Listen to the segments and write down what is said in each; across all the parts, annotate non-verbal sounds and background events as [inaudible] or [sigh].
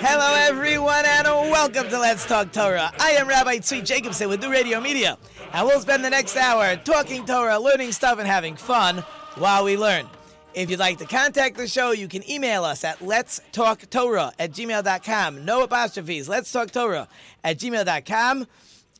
Hello, everyone, and welcome to Let's Talk Torah. I am Rabbi Tzvi Jacobson with New Radio Media, and we'll spend the next hour talking Torah, learning stuff, and having fun while we learn. If you'd like to contact the show, you can email us at let's talk Torah at gmail.com. No apostrophes. Let's talk Torah at gmail.com.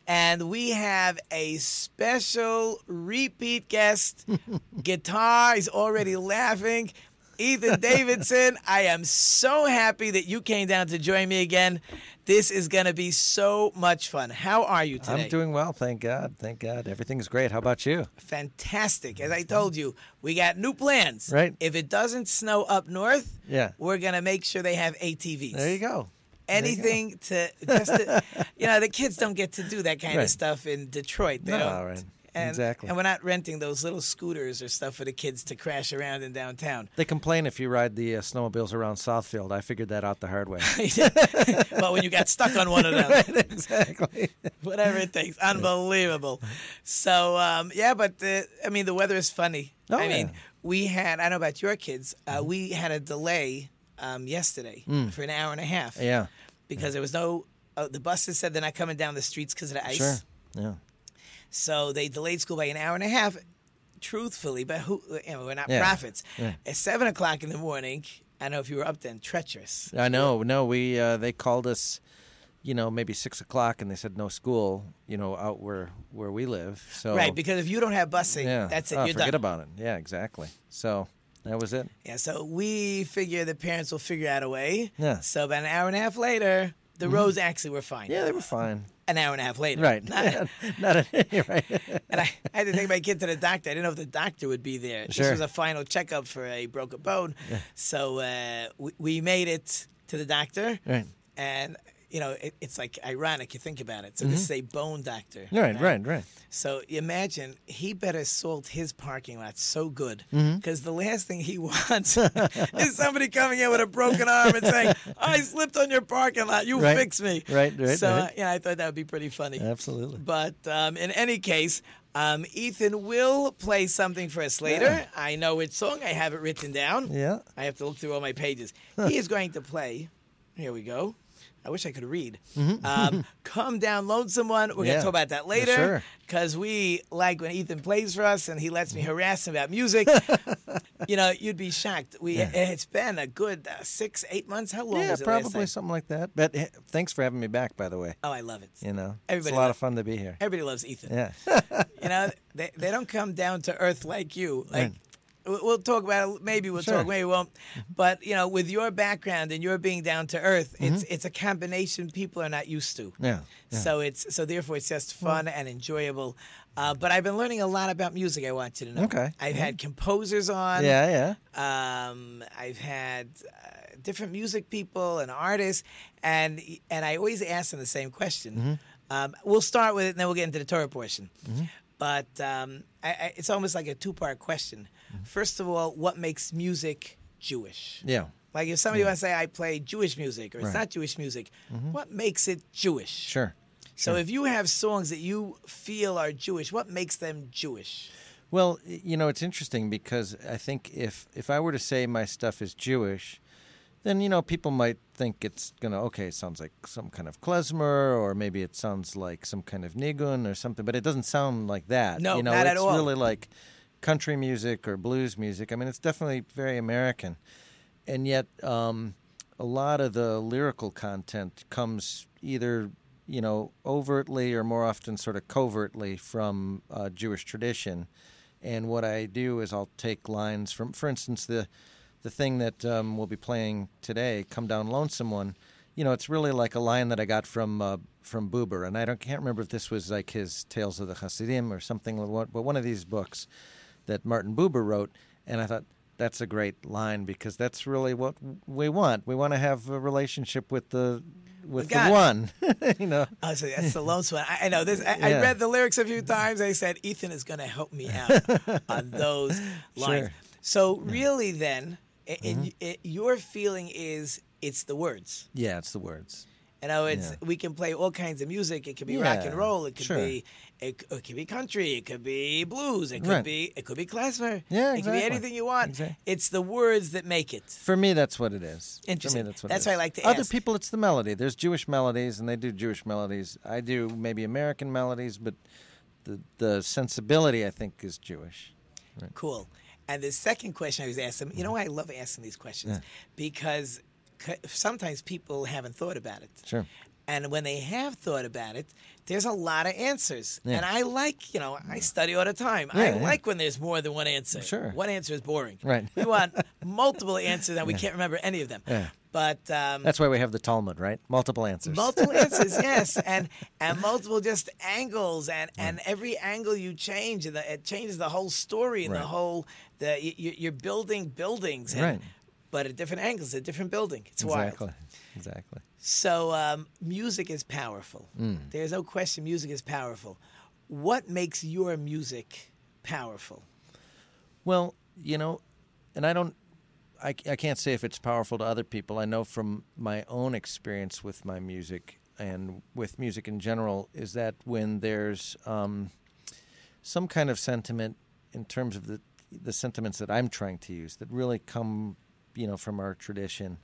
And we have a special repeat guest. [laughs] Guitar, he's already laughing. Ethan Davidson, I am so happy that you came down to join me again. This is going to be so much fun. How are you today? I'm doing well, thank God. Thank God. Everything's great. How about you? fantastic. As I told you, we got new plans. Right. If it doesn't snow up north, Yeah. we're going to make sure they have ATVs. There you go. Anything to just to, you know, the kids don't get to do that kind of stuff in Detroit. They No, don't. right. And, Exactly. And we're not renting those little scooters or stuff for the kids to crash around in downtown. They complain if you ride the uh, snowmobiles around Southfield. I figured that out the hard way. [laughs] but [laughs] when you got stuck on one of them, [laughs] exactly. whatever it takes, unbelievable. So um, yeah, but the, I mean, the weather is funny. Oh, I mean, yeah. Mm-hmm. we had I don't know about your kids. Uh, we had a delay um, yesterday for an hour and a half. Mm. Yeah. because there was no. Uh, the buses said they're not coming down the streets because of the ice. Sure. Yeah. So they delayed school by an hour and a half. Truthfully, but who? You know, we're not Yeah. prophets. Yeah. At seven o'clock in the morning, I don't know if you were up then. Treacherous. I know. No, we uh, they called us, you know, maybe six o'clock, and they said no school. You know, out where where we live. So Right, because if you don't have busing, yeah, that's it. Oh, you're forget done. about it. Yeah, exactly. So that was it. Yeah, so we figure the parents will figure out a way. Yeah. So about an hour and a half later, the roads actually were fine. Yeah, they were fine. An hour and a half later. Right. [laughs] Not- [laughs] Not a, [laughs] right. and I, I had to take my kid to the doctor. I didn't know if the doctor would be there. This was a final checkup for a broken bone. Yeah. So uh, we, we made it to the doctor. Right. And, you know, it, it's like ironic. You think about it. So this is a bone doctor. Mm-hmm. Right. Right. Right. So imagine he better salt his parking lot so good Mm-hmm. because the last thing he [laughs] wants is somebody coming in with a broken arm and saying, "I slipped on your parking lot. You Right. fix me." Right, right, So right. yeah, I thought that would be pretty funny. Absolutely. But um, in any case, um, Ethan will play something for us later. Yeah. I know which song. I have it written down. Yeah. I have to look through all my pages. he is going to play. Here we go. I wish I could read. Um, [laughs] Come down, lonesome one. We're going Mm-hmm. Yeah. to talk about that Yeah, later sure. because we like when Ethan plays for us and he lets me harass him about music. [laughs] you know, you'd be shocked. We it's been a good uh, six, eight months. How long Yeah, probably something like that. But eh, thanks for having me back, by the way. Oh, I love it. You know, Everybody it's a lot lo- of fun to be here. Everybody loves Ethan. Yeah. You know, they, they don't come down to earth like you. [laughs] Like we'll talk about it. Maybe we'll Sure. talk. Maybe we won't. But you know, with your background and your being down to earth, it's it's a combination people are not used to. Mm-hmm. Yeah. yeah. So it's so therefore it's just fun and enjoyable. Uh, but I've been learning a lot about music. I want you to know. Okay. I've had composers on. yeah, yeah. Um, I've had uh, different music people and artists, and and I always ask them the same question. Mm-hmm. Um, we'll start with it, and then we'll get into the Torah portion. But um, I, I, it's almost like a two-part question. Mm-hmm. First of all, what makes music Jewish? Yeah. Like if somebody wants to say I play Jewish music or it's Right. Mm-hmm. not Jewish music, what makes it Jewish? Sure. So if you have songs that you feel are Jewish, what makes them Jewish? Well, you know, it's interesting because I think if if I were to say my stuff is Jewish, then you know people might think it's gonna okay, it sounds like some kind of klezmer, or maybe it sounds like some kind of nigun or something, but it doesn't sound like that. No, you know, not at it's all. really like country music or blues music. I mean, it's definitely very American, and yet um, a lot of the lyrical content comes either you know overtly or more often sort of covertly from uh, Jewish tradition. And what I do is I'll take lines from, for instance, the the thing that um, we'll be playing today, "Come Down Lonesome One." You know, it's really like a line that I got from uh, from Buber, and I don't can't remember if this was like his Tales of the Hasidim or something, but one of these books that Martin Buber wrote. And I thought, that's a great line because that's really what we want. We want to have a relationship with the with the one. [laughs] you know. Oh, so that's the lone one. I, I know this. I, I read the lyrics a few times. They said Ethan is going to help me out [laughs] on those lines. Sure. So really, then, i- Mm-hmm. i your feeling is it's the words. Yeah, it's the words. You know, it's Yeah. we can play all kinds of music. It could be rock and roll. It could sure. be it, it could be country. It could be blues. It could Right. be it could be klezmer. Yeah, It could be exactly. anything you want. Exactly. It's the words that make it. For me, that's what it is. Interesting. For me, that's what That's why. I like to Other ask. people, it's the melody. There's Jewish melodies, and they do Jewish melodies. I do maybe American melodies, but the the sensibility, I think, is Jewish. Cool. And the second question I was asking, you know mm-hmm. why I love asking these questions? Because c- sometimes people haven't thought about it. Sure. And when they have thought about it, there's a lot of answers. Yeah. And I like, you know, I study all the time. Yeah, I yeah. like when there's more than one answer. Sure. One answer is boring. Right. We want [laughs] multiple answers and we can't remember any of them. Yeah. But um, That's why we have the Talmud, right? Multiple answers. multiple answers, [laughs] yes, and and multiple just angles, and and every angle you change, and it changes the whole story and the whole the you, you- you're building buildings, and, Right. But at different angles, a different building. It's exactly. wild. Exactly. So um, music is powerful. Mm. There's no question. Music is powerful. What makes your music powerful? Well, you know, and I don't, I, I can't say if it's powerful to other people. I know from my own experience with my music and with music in general is that when there's um, some kind of sentiment in terms of the the sentiments that I'm trying to use that really come, you know, from our tradition.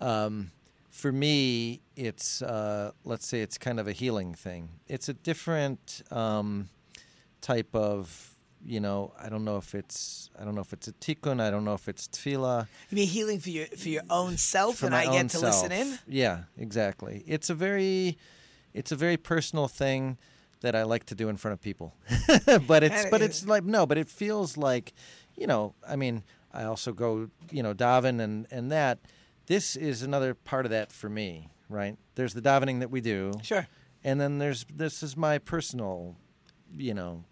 Um, for me, it's uh, let's say it's kind of a healing thing. It's a different um, type of, you know, I don't know if it's I don't know if it's a tikkun, I don't know if it's tefillah. You mean healing for your for your own self, For and I get to self. listen in. Yeah, exactly. It's a very, it's a very personal thing that I like to do in front of people. [laughs] but it's but it's like no, but it feels like, you know, I mean, I also go, you know, daven and and that. This is another part of that for me, right? There's the davening that we do, Sure. and then there's this is my personal, you know,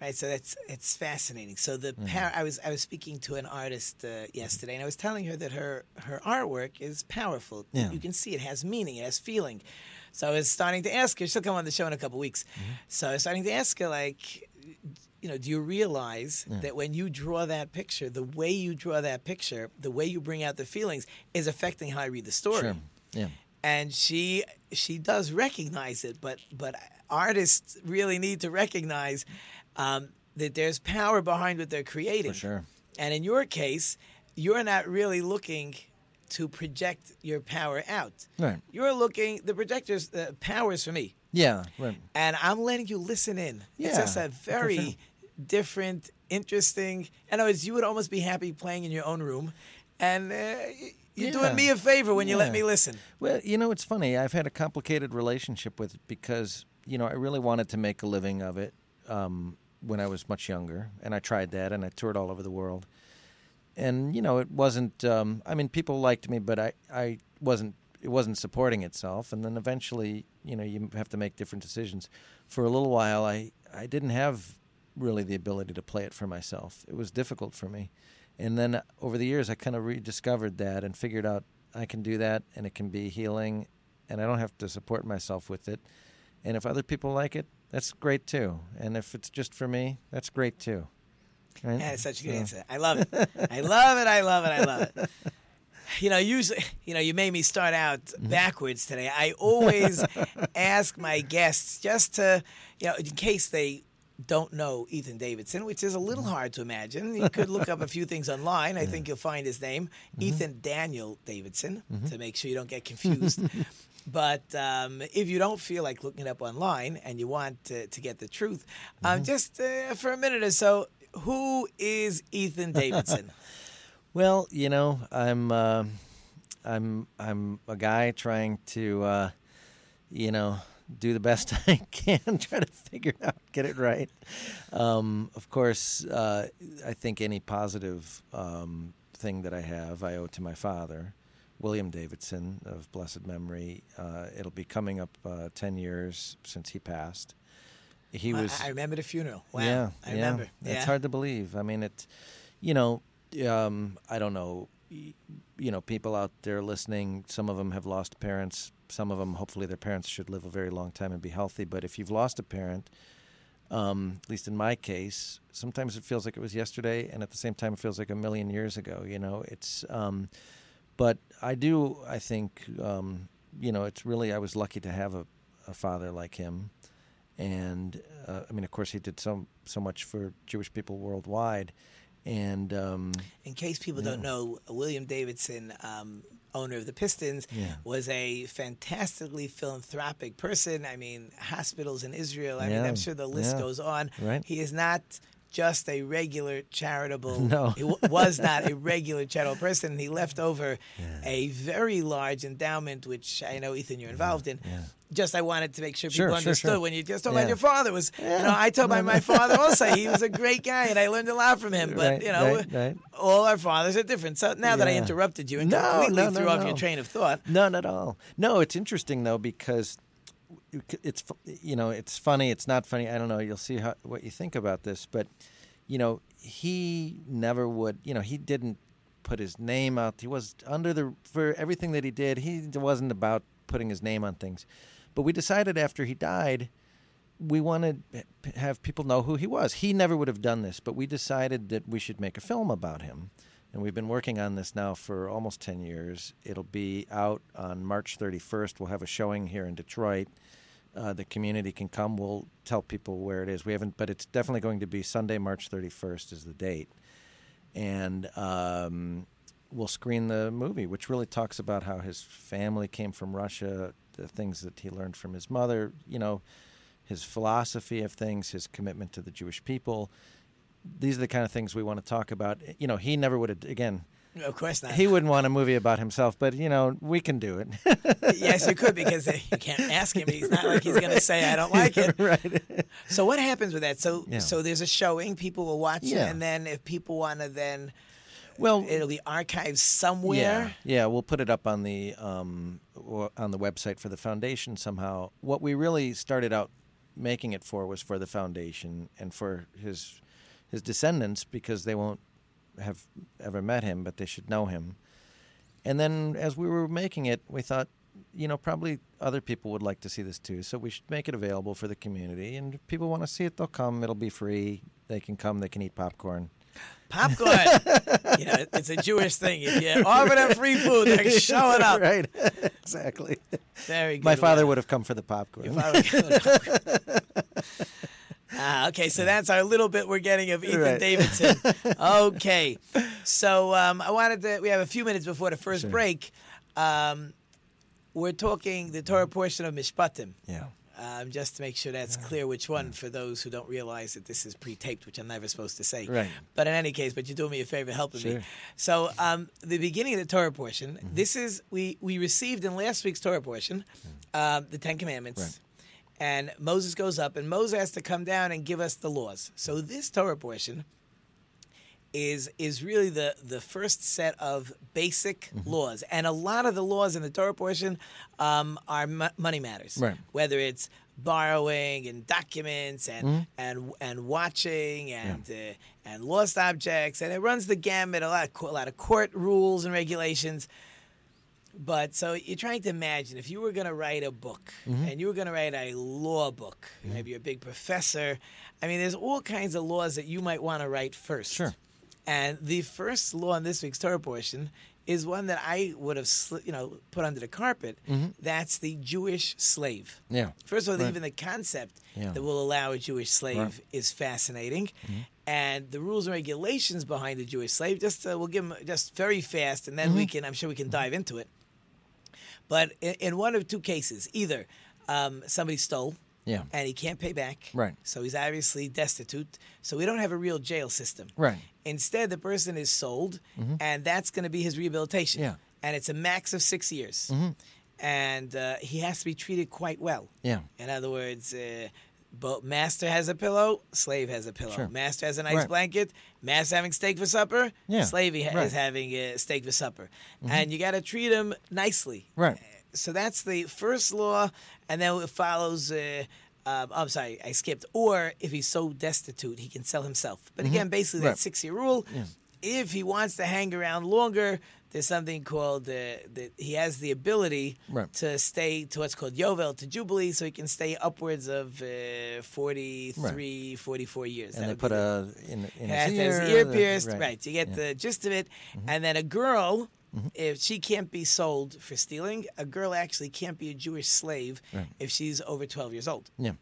Right, so that's it's fascinating. So the Mm-hmm. power. I was I was speaking to an artist uh, yesterday, and I was telling her that her her artwork is powerful. Yeah. You can see it has meaning, it has feeling. So I was starting to ask her. She'll come on the show in a couple weeks. Mm-hmm. So I was starting to ask her, like, you know, do you realize that when you draw that picture, the way you draw that picture, the way you bring out the feelings, is affecting how I read the story sure, yeah, and she she does recognize it, but but artists really need to recognize um, that there's power behind what they're creating. for sure. And in your case, you're not really looking to project your power out. Right. You're looking the projectors uh, powers for me, Yeah, right. and I'm letting you listen in. Yeah, It's just a very sure. different, interesting. In other words, you would almost be happy playing in your own room, and uh, you're Yeah. doing me a favor when you let me listen. Well, you know, it's funny. I've had a complicated relationship with it because, you know, I really wanted to make a living of it um, when I was much younger. And I tried that and I toured all over the world. And, you know, it wasn't, um, I mean, people liked me, but I, I wasn't, it wasn't supporting itself. And then eventually, you know, you have to make different decisions. For a little while, I, I didn't have really the ability to play it for myself. It was difficult for me. And then uh, over the years, I kind of rediscovered that and figured out I can do that and it can be healing and I don't have to support myself with it. And if other people like it, that's great too. And if it's just for me, that's great too. Right? That's such a good So- answer. I love it. I love it. I love it. I love it. [laughs] You know, usually, you know, you made me start out Mm-hmm. backwards today. I always [laughs] ask my guests just to, you know, in case they don't know Ethan Davidson, which is a little Mm-hmm. hard to imagine. You could look up a few things online. I think you'll find his name, Mm-hmm. Ethan Daniel Davidson, to make sure you don't get confused. [laughs] But um, if you don't feel like looking it up online and you want to, to get the truth, um, Mm-hmm. just uh, for a minute or so, who is Ethan Davidson? [laughs] Well, you know, I'm uh, I'm I'm a guy trying to uh, you know do the best [laughs] I can, try to figure it out, get it right. Um, of course, uh, I think any positive um, thing that I have, I owe to my father, William Davidson of blessed memory. Uh, it'll be coming up uh, ten years since he passed. He was I, remember the funeral. Wow. yeah, I yeah. remember. It's yeah. hard to believe. I mean, it, you know, um, I don't know, you know, people out there listening, some of them have lost parents. Some of them, hopefully, their parents should live a very long time and be healthy. But if you've lost a parent, um, at least in my case, sometimes it feels like it was yesterday, and at the same time, it feels like a million years ago. You know, it's. Um, but I do. I think um, you know, it's really. I was lucky to have a, a father like him, and uh, I mean, of course, he did so so much for Jewish people worldwide, and um, In case people don't know, William Davidson, um, owner of the Pistons, Yeah. was a fantastically philanthropic person. I mean, hospitals in Israel. I mean, I'm sure the list Yeah. goes on. Right. He is not just a regular charitable. [laughs] No. he w- was not a regular charitable person. He left over a very large endowment, which I know Ethan you're involved in. Yeah. Just I wanted to make sure Sure, people sure, understood sure. when you just told Yeah. about your father was. You know, I told my No, my [laughs] father also he was a great guy and I learned a lot from him. But Right, you know, right, right. all our fathers are different. So now that I interrupted you and No, completely threw off your train of thought, None at all. No, it's interesting though because it's you know it's funny. It's not funny. I don't know. You'll see how what you think about this, but you know he never would. You know he didn't put his name out. He was under the for everything that he did. He wasn't about putting his name on things. But we decided after he died. We wanted to have people know who he was. He never would have done this, but we decided that we should make a film about him and we've been working on this now for almost 10 years. It'll be out on March 31st. We'll have a showing here in Detroit. Uh, the community can come. We'll tell people where it is. We haven't, but it's definitely going to be Sunday, March 31st is the date. And um, we'll screen the movie, which really talks about how his family came from Russia, the things that he learned from his mother, you know, his philosophy of things, his commitment to the Jewish people these are the kind of things we want to talk about. You know, he never would have. Again, of course not. he wouldn't want a movie about himself, but you know, we can do it. [laughs] yes, you could because you can't ask him. He's not like he's going to say I don't like it. [laughs] right. So what happens with that? So Yeah. so there's a showing. People will watch it, and then if people want to, then Well, it'll be archived somewhere. yeah, yeah, we'll put it up on the um, on the website for the foundation somehow. What we really started out making it for was for the foundation and for his his descendants because they won't have ever met him, but they should know him. And then as we were making it, we thought, you know, probably other people would like to see this too. So we should make it available for the community. And if people want to see it, they'll come. It'll be free. They can come. They can eat popcorn. Popcorn. [laughs] you know, it's a Jewish thing. If you offer them free food, they're [laughs] showing up. right. [laughs] exactly. Very good. My father would have come for the popcorn. Your father would come. Ah, okay, so that's our little bit we're getting of Ethan Right. Davidson. [laughs] Okay, so um, I wanted to. We have a few minutes before the first Sure. break. Um, we're talking the Torah portion of Mishpatim. yeah. Um, just to make sure that's clear which one for those who don't realize that this is pre-taped, which I'm never supposed to say. Right. But in any case, but you're doing me a favor helping me. Sure. So um, the beginning of the Torah portion, Mm-hmm. this is we we received in last week's Torah portion um, the Ten Commandments. Right. And Moses goes up, and Moses has to come down and give us the laws. So this Torah portion is is really the the first set of basic Mm-hmm. laws, and a lot of the laws in the Torah portion um, are mo- money matters. Right. Whether it's borrowing and documents and Mm-hmm. and and watching and uh, and lost objects, and it runs the gamut. A lot of a lot of court rules and regulations. But so you're trying to imagine if you were going to write a book Mm-hmm. and you were going to write a law book, maybe you're a big professor. I mean, there's all kinds of laws that you might want to write first. Sure. And the first law in this week's Torah portion is one that I would have, you know, put under the carpet. That's the Jewish slave. Mm-hmm. Yeah. First of all, Right. even the concept Yeah. that will allow a Jewish slave Right. Mm-hmm. is fascinating, and the rules and regulations behind the Jewish slave. Just uh, we'll give them just very fast, and then Mm-hmm. we can. I'm sure we can dive into it. But in, in one of two cases, either um, somebody stole. Yeah. And he can't pay back. Right. So he's obviously destitute. So we don't have a real jail system. Right. Instead, the person is sold, and that's going to be his rehabilitation. Yeah. And it's a max of six years. And uh, he has to be treated quite well. Yeah. In other words, uh, both master has a pillow, slave has a pillow. Sure. Master has a nice Right. blanket, master having steak for supper, Yeah. slave ha- Right. is having uh, steak for supper. And you got to treat him nicely. Right. So that's the first law, and then it follows. Uh, um, I'm sorry, I skipped. Or if he's so destitute, he can sell himself. But again, basically, that Mm-hmm. Right. six-year rule if he wants to hang around longer, there's something called uh, that he has the ability Right. to stay to what's called Yovel to Jubilee, so he can stay upwards of uh, 43, 44 years. And That they put the- a in, in has his ear. his ear pierced, right. right? You get Yeah. the gist of it. And then a girl, if she can't be sold for stealing, a girl actually can't be a Jewish slave if she's over 12 years old. Yeah.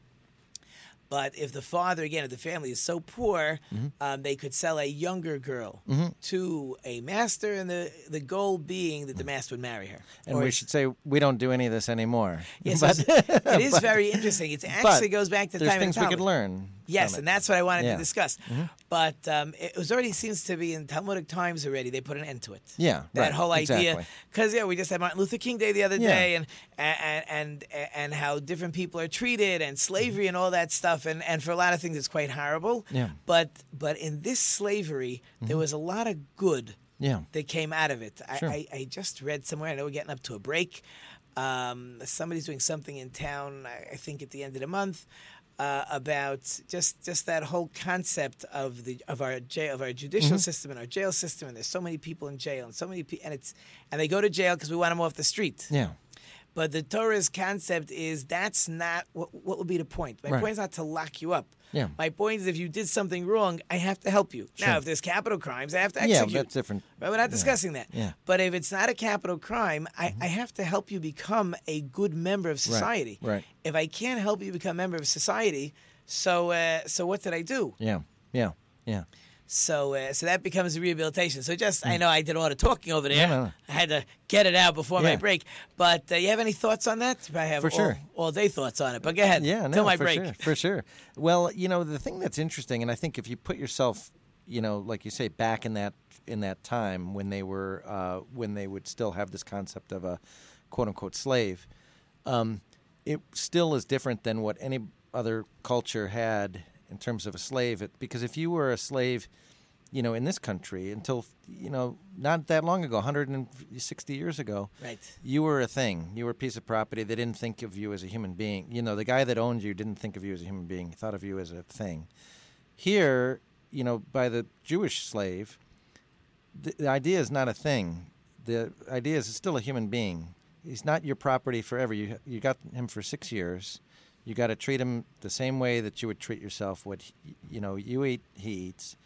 But if the father, again, if the family is so poor, Mm-hmm. um, they could sell a younger girl to a master, and the, the goal being that the master would marry her. Mm. And Or- we should say we don't do any of this anymore. Yes, [laughs] but, it's- [laughs] but- very interesting. It actually goes back to the there's time things we could learn. Yes, and that's what I wanted Yeah. to discuss. But um, it was already seems to be in Talmudic times already. They put an end to it. Yeah, that right, whole idea. exactly. Because yeah, we just had Martin Luther King Day the other Yeah. day, and and and and how different people are treated, and slavery, and all that stuff. And and for a lot of things, it's quite horrible. Yeah. Mm-hmm. But but in this slavery, there was a lot of good Yeah. that came out of it. Sure. I, I, I just read somewhere. I know we're getting up to a break. Um, somebody's doing something in town. I, I think at the end of the month. Uh, about just just that whole concept of the of our jail of our judicial Mm-hmm. system and our jail system and there's so many people in jail and so many people and it's and they go to jail because we want them off the street Yeah. But the Torah's concept is that's not what, what would be the point. My Right. point is not to lock you up. Yeah. My point is if you did something wrong, I have to help you. Now, if there's capital crimes, I have to execute. Yeah, that's different. Right, we're not discussing that. Yeah. Mm-hmm. But if it's not a capital crime, I, I have to help you become a good member of society. right. If I can't help you become a member of society, so uh, so what did I do? Yeah. Yeah. Yeah. So uh, so that becomes a rehabilitation. So just I know I did a lot of talking over there. No, no. I had to get it out before my break. But uh, you have any thoughts on that? I have For all, sure. all day thoughts on it. But go ahead. Yeah, no, till my for break. sure, for sure. Well, you know, the thing that's interesting, and I think if you put yourself, you know, like you say, back in that in that time when they were uh, when they would still have this concept of a quote unquote slave, um, it still is different than what any other culture had in terms of a slave. It, because if you were a slave, you know, in this country until you know not that long ago, 160 years ago, Right. you were a thing. You were a piece of property. They didn't think of you as a human being. You know, the guy that owned you didn't think of you as a human being. He thought of you as a thing. Here, you know, by the Jewish slave, the, the idea is not a thing. The idea is it's still a human being. He's not your property forever. You you got him for six years. You got to treat him the same way that you would treat yourself. What he, you know, you eat, he eats.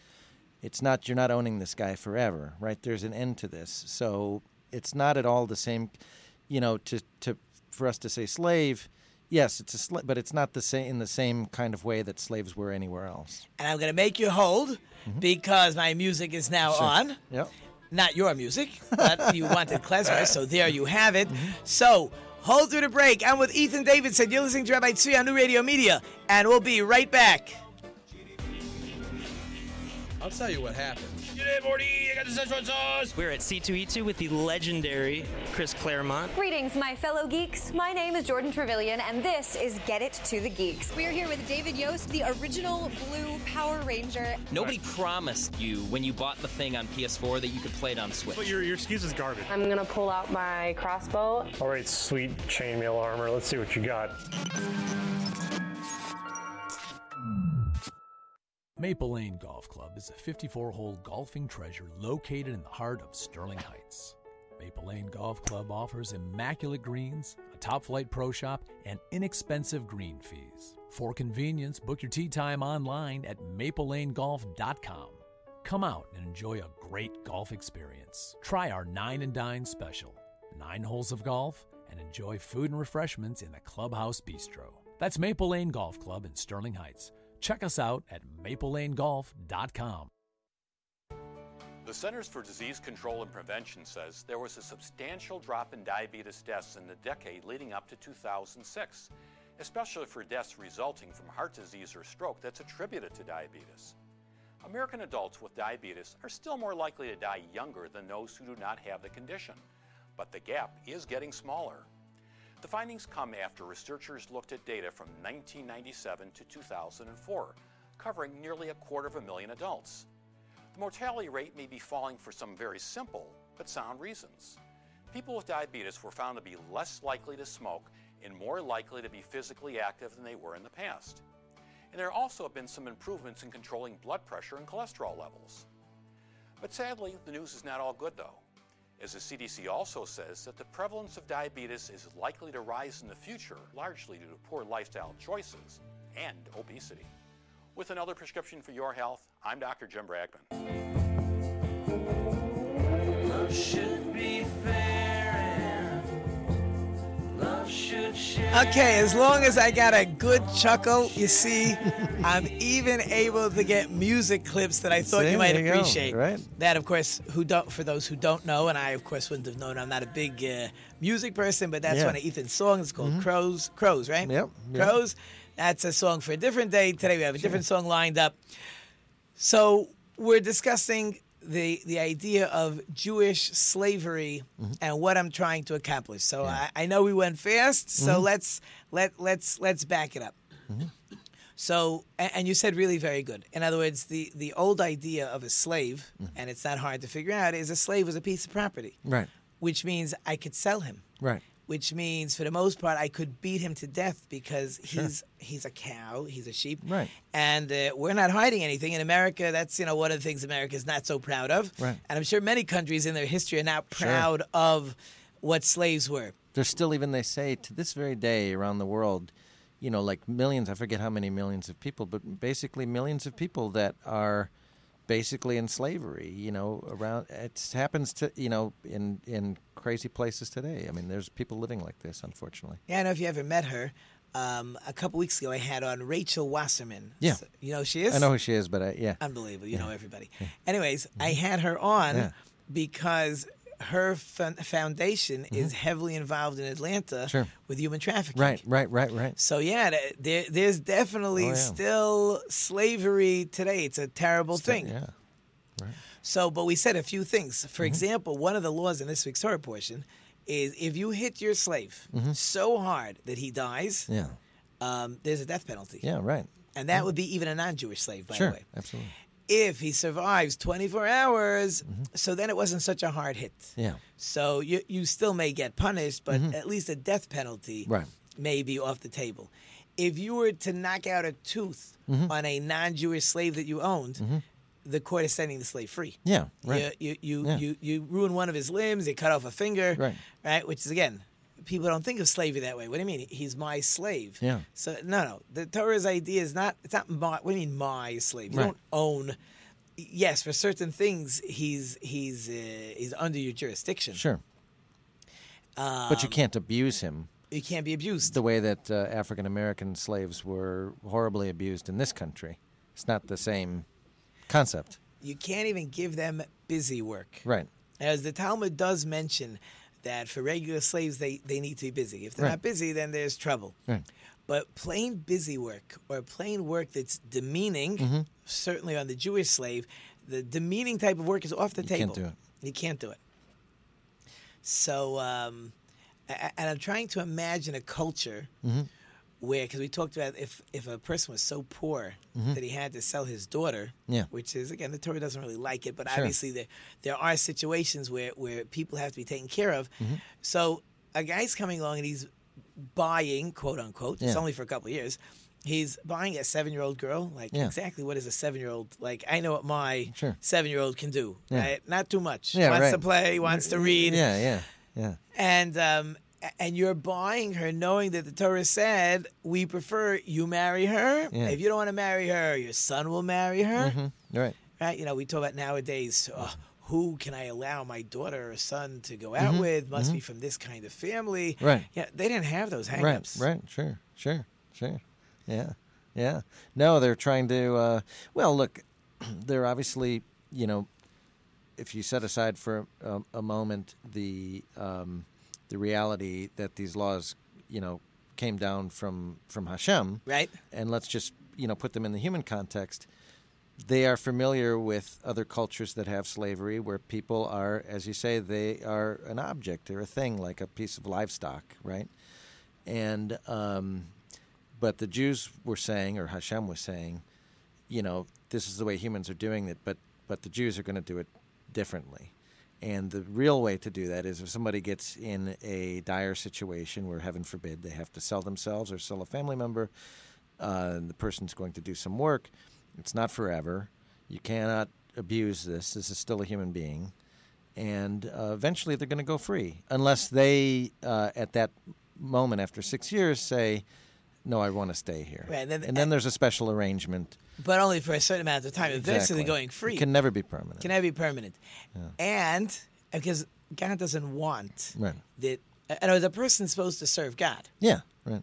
It's not you're not owning this guy forever, right? There's an end to this. So it's not at all the same. You know, to to for us to say slave, yes, it's a slave, but it's not the same in the same kind of way that slaves were anywhere else. And I'm going to make you hold Mm-hmm. because my music is now on. Yep. Not your music, but you wanted [laughs] klezmer, so there you have it. Mm-hmm. So hold through the break. I'm with Ethan Davidson. You're listening to Rabbi Tzvi on New Radio Media, and we'll be right back. I'll tell you what happened. We're at C2E2 with the legendary Chris Claremont. Greetings, my fellow geeks. My name is Jordan Trevelyan, and this is Get It to the Geeks. We are here with David Yost, the original Blue Power Ranger. Nobody promised you when you bought the thing on PS4 that you could play it on Switch. But your, your excuse is garbage. I'm gonna pull out my crossbow. All right, sweet chainmail armor. Let's see what you got. Maple Lane Golf Club is a 54 hole golfing treasure located in the heart of Sterling Heights. Maple Lane Golf Club offers immaculate greens, a top flight pro shop, and inexpensive green fees. For convenience, book your tee time online at maplelanegolf.com. Come out and enjoy a great golf experience. Try our Nine and Dine special nine holes of golf and enjoy food and refreshments in the Clubhouse Bistro. That's Maple Lane Golf Club in Sterling Heights. Check us out at maplelanegolf.com. The Centers for Disease Control and Prevention says there was a substantial drop in diabetes deaths in the decade leading up to 2006, especially for deaths resulting from heart disease or stroke that's attributed to diabetes. American adults with diabetes are still more likely to die younger than those who do not have the condition, but the gap is getting smaller. The findings come after researchers looked at data from 1997 to 2004, covering nearly a quarter of a million adults. The mortality rate may be falling for some very simple but sound reasons. People with diabetes were found to be less likely to smoke and more likely to be physically active than they were in the past. And there also have been some improvements in controlling blood pressure and cholesterol levels. But sadly, the news is not all good, though. As the CDC also says, that the prevalence of diabetes is likely to rise in the future, largely due to poor lifestyle choices and obesity. With another prescription for your health, I'm Dr. Jim Bragman. Okay, as long as I got a good chuckle, you see, I'm even able to get music clips that I thought See, you might you go, appreciate. right. That, of course, who don't for those who don't know, and I, of course, wouldn't have known. I'm not a big uh, music person, but that's Yeah. one of Ethan's songs. It's called Mhm. "Crows." Crows, right? Yep, yep. Crows. That's a song for a different day. Today we have a different song lined up. So we're discussing the the idea of Jewish slavery Mm-hmm. and what I'm trying to accomplish. So I, I know we went fast, so Mhm. let's let let's let's back it up. Mm-hmm. So a- and you said really very good. In other words, the the old idea of a slave, Mm-hmm. and it's not hard to figure out, is a slave was a piece of property, Right. which means I could sell him Right. Which means for the most part I could beat him to death because Sure. he's he's a cow, he's a sheep, Right. and uh, we're not hiding anything in America. That's you know one of the things America is not so proud of, Right. and I'm sure many countries in their history are not Sure. proud of what slaves were. There's still even they say to this very day around the world, you know, like millions. I forget how many millions of people, but basically millions of people that are basically in slavery. You know, around it happens to you know in in crazy places today. I mean, there's people living like this, unfortunately. Yeah, I don't know if you ever met her. Um, a couple weeks ago, I had on Rachel Wasserman. Yeah. So- you know who she is? I know who she is, but I, yeah, Unbelievable. You know everybody. Anyways, I had her on Mm-hmm. Yeah. because her fun- foundation is heavily involved in Atlanta Mm-hmm. Sure. with human trafficking. right, right, right, right. So yeah, there, there's definitely Oh, yeah. still slavery today. It's a terrible Still- thing. Yeah, Right. So, but we said a few things. Mm-hmm. For example, one of the laws in this week's Torah portion is if you hit your slave Mhm. so hard that he dies, yeah, um, there's a death penalty. yeah, right. And that would be even a non-Jewish slave, by sure, the way. absolutely. If he survives 24 hours, so then it wasn't such a hard hit. Mm-hmm. Yeah, So you you still may get punished, but Mhm. at least a death penalty Right. may be off the table. If you were to knock out a tooth Mhm. on a non-Jewish slave that you owned, Mhm. the court is setting the slave free. Yeah, right. You you you, Yeah. you, you ruin one of his limbs, you cut off a finger, Right. right? Which is again, people don't think of slavery that way. What do you mean? He's my slave. Yeah. So no, no. The Torah's idea is not. It's not my. What do you mean my slave? You Right. don't own. Yes, for certain things, he's he's uh, he's under your jurisdiction. sure. but you Um, can't abuse him You can't be abused. the way that uh, African American slaves were horribly abused in this country. It's not the same concept. You can't even give them busy work. Right. As the Talmud does mention that for regular slaves, they, they need to be busy. If they're Right. not busy, then there's trouble. Right. But plain busy work or plain work that's demeaning, Mm-hmm. certainly on the Jewish slave, the demeaning type of work is off the You table. can't do it. You can't do it. So, um, and I'm trying to imagine a culture Mm-hmm. Where, because we talked about if, if a person was so poor Mhm. that he had to sell his daughter, Yeah. which is, again, the Torah doesn't really like it, but Sure. obviously there, there are situations where, where people have to be taken care of. Mhm. So a guy's coming along and he's buying, quote unquote, it's only for a couple of years. He's buying a seven year old girl. Like, Yeah. exactly what is a seven year old? Like, I know what my Sure. seven year old can do. Yeah. Right? Not too much. Yeah, wants right. to play, wants to read. Yeah, yeah, yeah. And um, and you're buying her knowing that the Torah said we prefer you marry her. Yeah. If you don't want to marry her, your son will marry her. hmm Right. Right? You know, we talk about nowadays. Uh, who can I allow my daughter or son to go out Mhm, with? Must mhm. be from this kind of family. Right. Yeah, they didn't have those Right. hang-ups. Right. Sure. Sure. Sure. Yeah. Yeah. No, they're trying to. Uh, well, look, [clears throat] they're obviously, you know, if you set aside for a, a moment the um, the reality that these laws, you know, came down from from Hashem, Right. and let's just you know put them in the human context. They are familiar with other cultures that have slavery, where people are, as you say, they are an object, they're a thing, like a piece of livestock, right? And um, but the Jews were saying, or Hashem was saying, you know, this is the way humans are doing it, but but the Jews are going to do it differently. And the real way to do that is if somebody gets in a dire situation where, heaven forbid, they have to sell themselves or sell a family member, uh, and the person's going to do some work. It's not forever. You cannot abuse this. This is still a human being, and uh, eventually they're going to go free, unless they, uh, at that moment after six years, say, "No, I want to stay here." Right, and then- and then there's a special arrangement. but only for a certain amount of time. Eventually, Exactly. going free It can never be permanent. can never be permanent, and because God doesn't want Right. that. And as a person's supposed to serve God. Yeah. Right.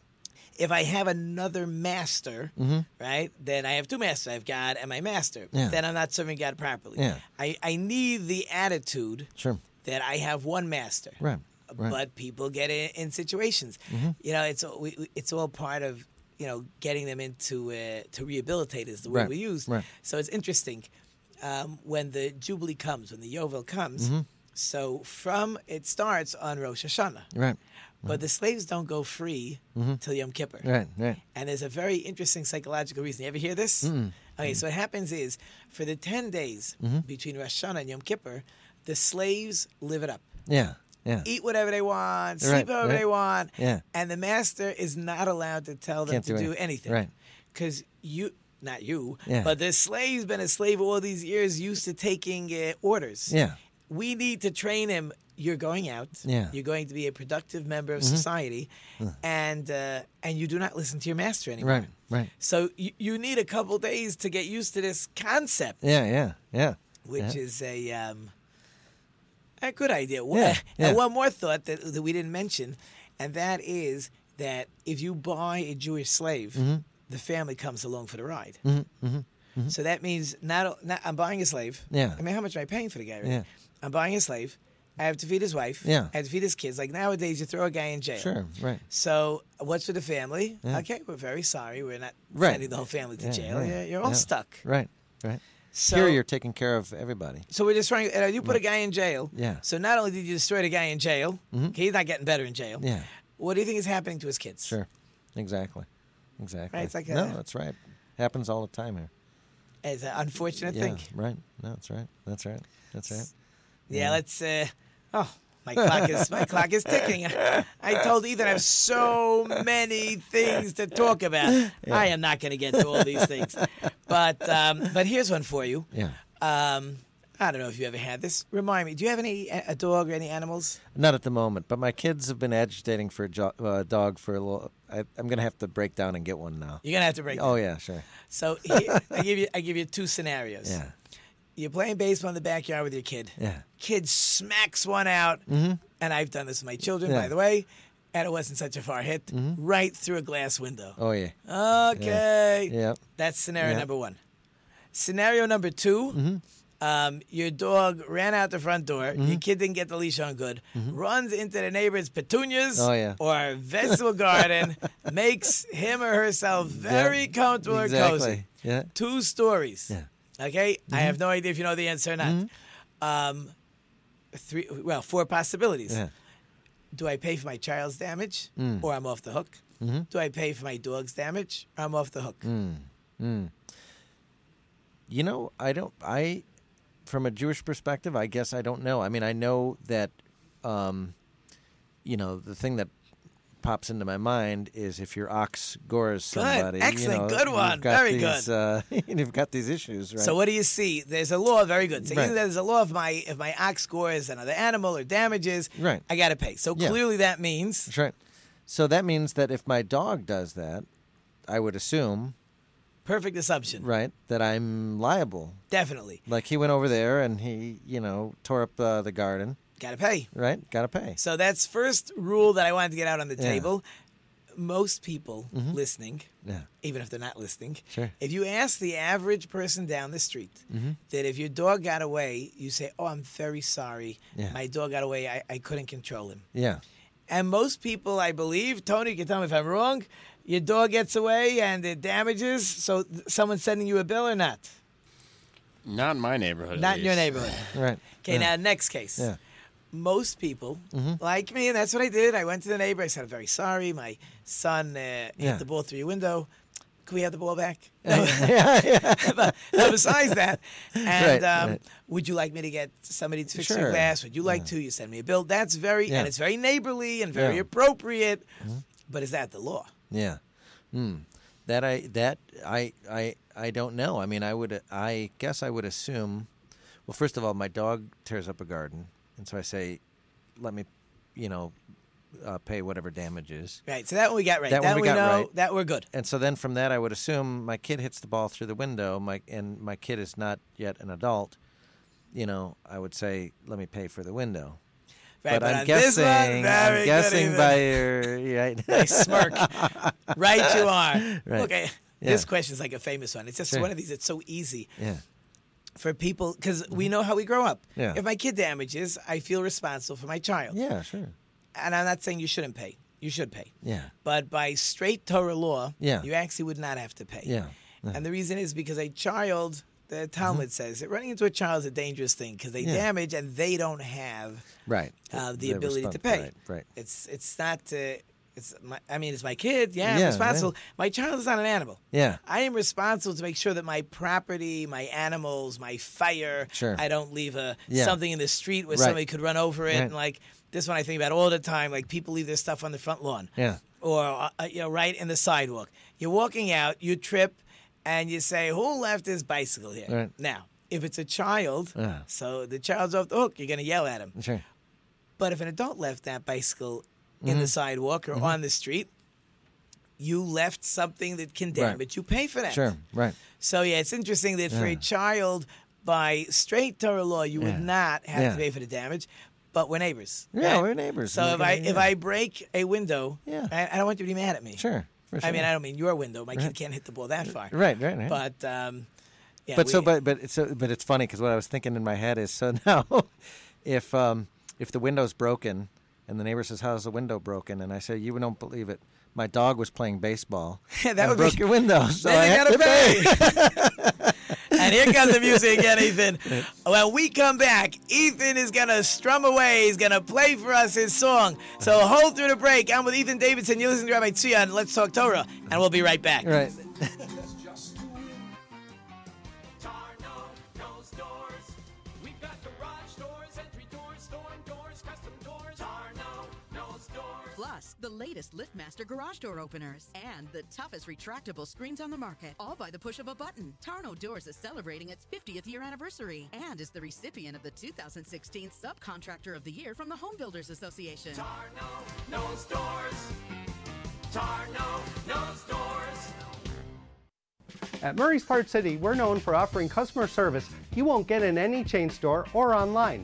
If I have another master, Mhm. right, then I have two masters. I have God and my master. Yeah. Then I'm not serving God properly. Yeah. I, I need the attitude Sure. that I have one master. Right. Right. But people get in, in situations. Mhm. You know, it's all- we, it's all part of you know getting them into uh, to rehabilitate is the word Right. we use. Right. So it's interesting um, when the jubilee comes, when the yovel comes. Mhm. So from it starts on Rosh Hashanah, Right. but the slaves don't go free Mhm. till Yom Kippur. Right. Right. And there's a very interesting psychological reason. You ever hear this? Mm-mm. Okay, so what happens is for the 10 days Mhm. between Rosh Hashanah and Yom Kippur, the slaves live it up. Yeah. Yeah. Eat whatever they want, sleep Right, however right. they want. Yeah. And the master is not allowed to tell them Can't to do do anything. Right. Because you, not you, Yeah. but the slave's been a slave all these years, used to taking uh, orders. Yeah. We need to train him. You're going out. Yeah. You're going to be a productive member of Mhm. society, and uh, and you do not listen to your master anymore. Right. Right. So you, you need a couple days to get used to this concept, Yeah. Yeah. Yeah. which yeah. is a um, a good idea. Yeah, [laughs] And one more thought that, that we didn't mention, and that is that if you buy a Jewish slave, Mhm. the family comes along for the ride. Mhm, mhm, mhm. So that means not, not I'm buying a slave. Yeah. I mean, how much am I paying for the guy? Right? Yeah. I'm buying a slave. I have to feed his wife. Yeah. I have to feed his kids. Like nowadays, you throw a guy in jail. Sure. Right. So what's for the family? Yeah. Okay, we're very sorry. We're not Right. sending the whole family to Yeah, jail. yeah, You're, all yeah. stuck. Right. Right. So Here you're taking care of everybody. so we're just trying. Uh, you put a guy in jail. Yeah. So not only did you destroy the guy in jail, Mhm. okay, he's not getting better in jail. Yeah. What do you think is happening to his kids? Sure. Exactly. Exactly. Right, it's like no, that's right. Happens all the time here. It's an unfortunate yeah. thing. Right. No, that's right. That's right. That's right. Yeah, let's. Uh, oh, my clock is my clock is ticking. I told Ethan I have so many things to talk about. I am not going to get to all these things, but um, but here's one for you. Yeah. Um, I don't know if you ever had this. Remind me, do you have any a dog or any animals? Not at the moment, but my kids have been agitating for a jo- uh, dog for a little. I, I'm going to have to break down and get one now. You're gonna have to break. Oh down. yeah, sure. So here, I give you I give you two scenarios. Yeah. You're playing baseball in the backyard with your kid. Yeah. Kid smacks one out, Mhm. and I've done this with my children, Yeah. by the way, and it wasn't such a far hit, right through a glass window. Oh yeah. Okay. Yeah. That's scenario Yeah. number one. Scenario number 2 Mm-hmm. um, your dog ran out the front door. Mm-hmm. Your kid didn't get the leash on good. Runs into the neighbor's petunias Oh, yeah. or vegetable [laughs] garden. makes him or herself very Yep. comfortable and Exactly. cozy. Yeah. Two stories. Yeah. Okay. I have no idea if you know the answer or not. Um, three. Well, four possibilities. Yeah. Do I pay for my child's damage, Mm. or I'm off the hook? Mhm. Do I pay for my dog's damage, or I'm off the hook? Mm. Mm. You know, I don't. I, from a Jewish perspective, I guess I don't know. I mean, I know that, um, you know, the thing that pops into my mind is if your ox gores Good. somebody. you Excellent. know, Good one. Very these, good. Uh, [laughs] you've got these issues, right? So what do you see? There's a law. Very good. So Right. there's a law if my if my ox gores another animal or damages, Right. I got to pay. So Yeah. clearly that means That's right. So that means that if my dog does that, I would assume, perfect assumption. right, that I'm liable. Definitely Like he went over there and he, you know, tore up uh, the garden, got to pay. right? Got to pay. So that's first rule that I wanted to get out on the Yeah. table. Most people Mhm. listening, Yeah. even if they're not listening, Sure. if you ask the average person down the street Mhm. that if your dog got away, you say, "Oh, I'm very sorry. Yeah. My dog got away. I, I couldn't control him." Yeah. And most people, I believe, Tony, you can tell me if I'm wrong. Your dog gets away and it damages. So th- someone's sending you a bill or not? Not in my neighborhood. at Not in your neighborhood. Right. Okay, Yeah. now next case. Yeah. Most people Mhm. like me, and that's what I did. I went to the neighbor. I said, "I'm very sorry. My son uh, hit Yeah. the ball through your window. Can we have the ball back?" [laughs] yeah, yeah. but no, besides that, [laughs] and Right, um, right. would you like me to get somebody to fix your glass? Would you like to? You send me a bill. That's very and it's very neighborly and very appropriate. But is that the law? Yeah. Hmm. That I that I I I don't know. I mean, I would I guess I would assume Well, first of all, my dog tears up a garden, and so I say, "Let me, you know, uh, pay whatever damage is." Right. So that one we got right. That That, one we we got know. right. That we're good. And so then from that, I would assume my kid hits the ball through the window. My and my kid is not yet an adult. You know, I would say, "Let me pay for the window." Right, but I'm this one, guessing, very I'm guessing by your right. [laughs] Nice smirk. right, you are. [laughs] Right. Okay. Yeah. This question is like a famous one. It's just Sure. one of these. It's so easy Yeah. For people because we know how we grow up. Mm-hmm. Yeah. If my kid damages, I feel responsible for my child. Yeah, sure. And I'm not saying you shouldn't pay. You should pay. Yeah. But by straight Torah law, Yeah. you actually would not have to pay. Yeah. Yeah. And the reason is because a child, the Talmud says, that running into a child is a dangerous thing because they Mm-hmm. Yeah. damage and they don't have Right. uh, the They're ability to pay. Right. Right. It's it's not. Uh, it's my. I mean, it's my kid. Yeah, I'm responsible. My child is not an animal. Yeah. I am responsible to make sure that my property, my animals, my fire. Sure. I don't leave a Yeah. something in the street where Right. somebody could run over it. Right. And like this one, I think about all the time. Like people leave their stuff on the front lawn Yeah. or uh, you know right in the sidewalk. You're walking out, you trip, and you say, "Who left this bicycle here?" Right. Now, if it's a child, Yeah. so the child's off the hook, you're gonna yell at him. Sure. But if an adult left that bicycle in the Mhm. sidewalk or Mhm. on the street, you left something that can Right. damage. You pay for that. Sure. Right. So yeah, it's interesting that for a child, by straight Torah law, you Yeah. would not have Yeah. to pay for the damage. But we're neighbors. Yeah, right? we're neighbors. So We're if I if yeah. I break a window, Yeah. I, I don't want you to be mad at me. Sure. For I mean. I don't mean your window. My Right. kid can't hit the ball that far. Right, right, right. But um, yeah, but so, but but it's so, but it's funny because what I was thinking in my head is so [laughs] now, if um if the window's broken and the neighbor says, "How's the window broken?" and I say, "You don't believe it. My dog was playing baseball. [laughs] That and would broke be- your window, [laughs] so Then I had to pay." [laughs] and here comes the music again, Ethan. When we come back, Ethan is gonna strum away. He's gonna play for us his song. So hold through the break. I'm with Ethan Davidson. You're listening to Rabbi Tzvi on Let's Talk Torah, and we'll be right back. right. The latest LiftMaster garage door openers and the toughest retractable screens on the market, all by the push of a button. Tarno Doors is celebrating its 50th year anniversary and is the recipient of the 2016 Subcontractor of the Year from the Home Builders Association. Tarno knows doors. Tarno knows doors. At Murray's Part City, we're known for offering customer service you won't get in any chain store or online.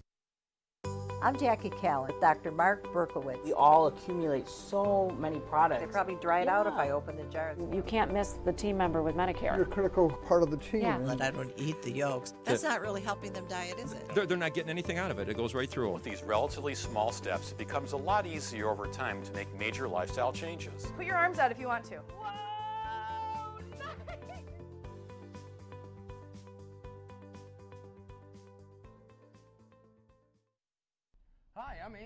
I'm Jackie Callan, Dr. Mark Berkowitz. We all accumulate so many products. They probably dried out if I open the jars. You can't miss the team member with Medicare. You're a critical part of the team. Yeah. But I don't eat the yolks. That's not really helping them diet, is it? They're, they're not getting anything out of it. It goes right through With these relatively small steps, it becomes a lot easier over time to make major lifestyle changes. Put your arms out if you want to. Hi,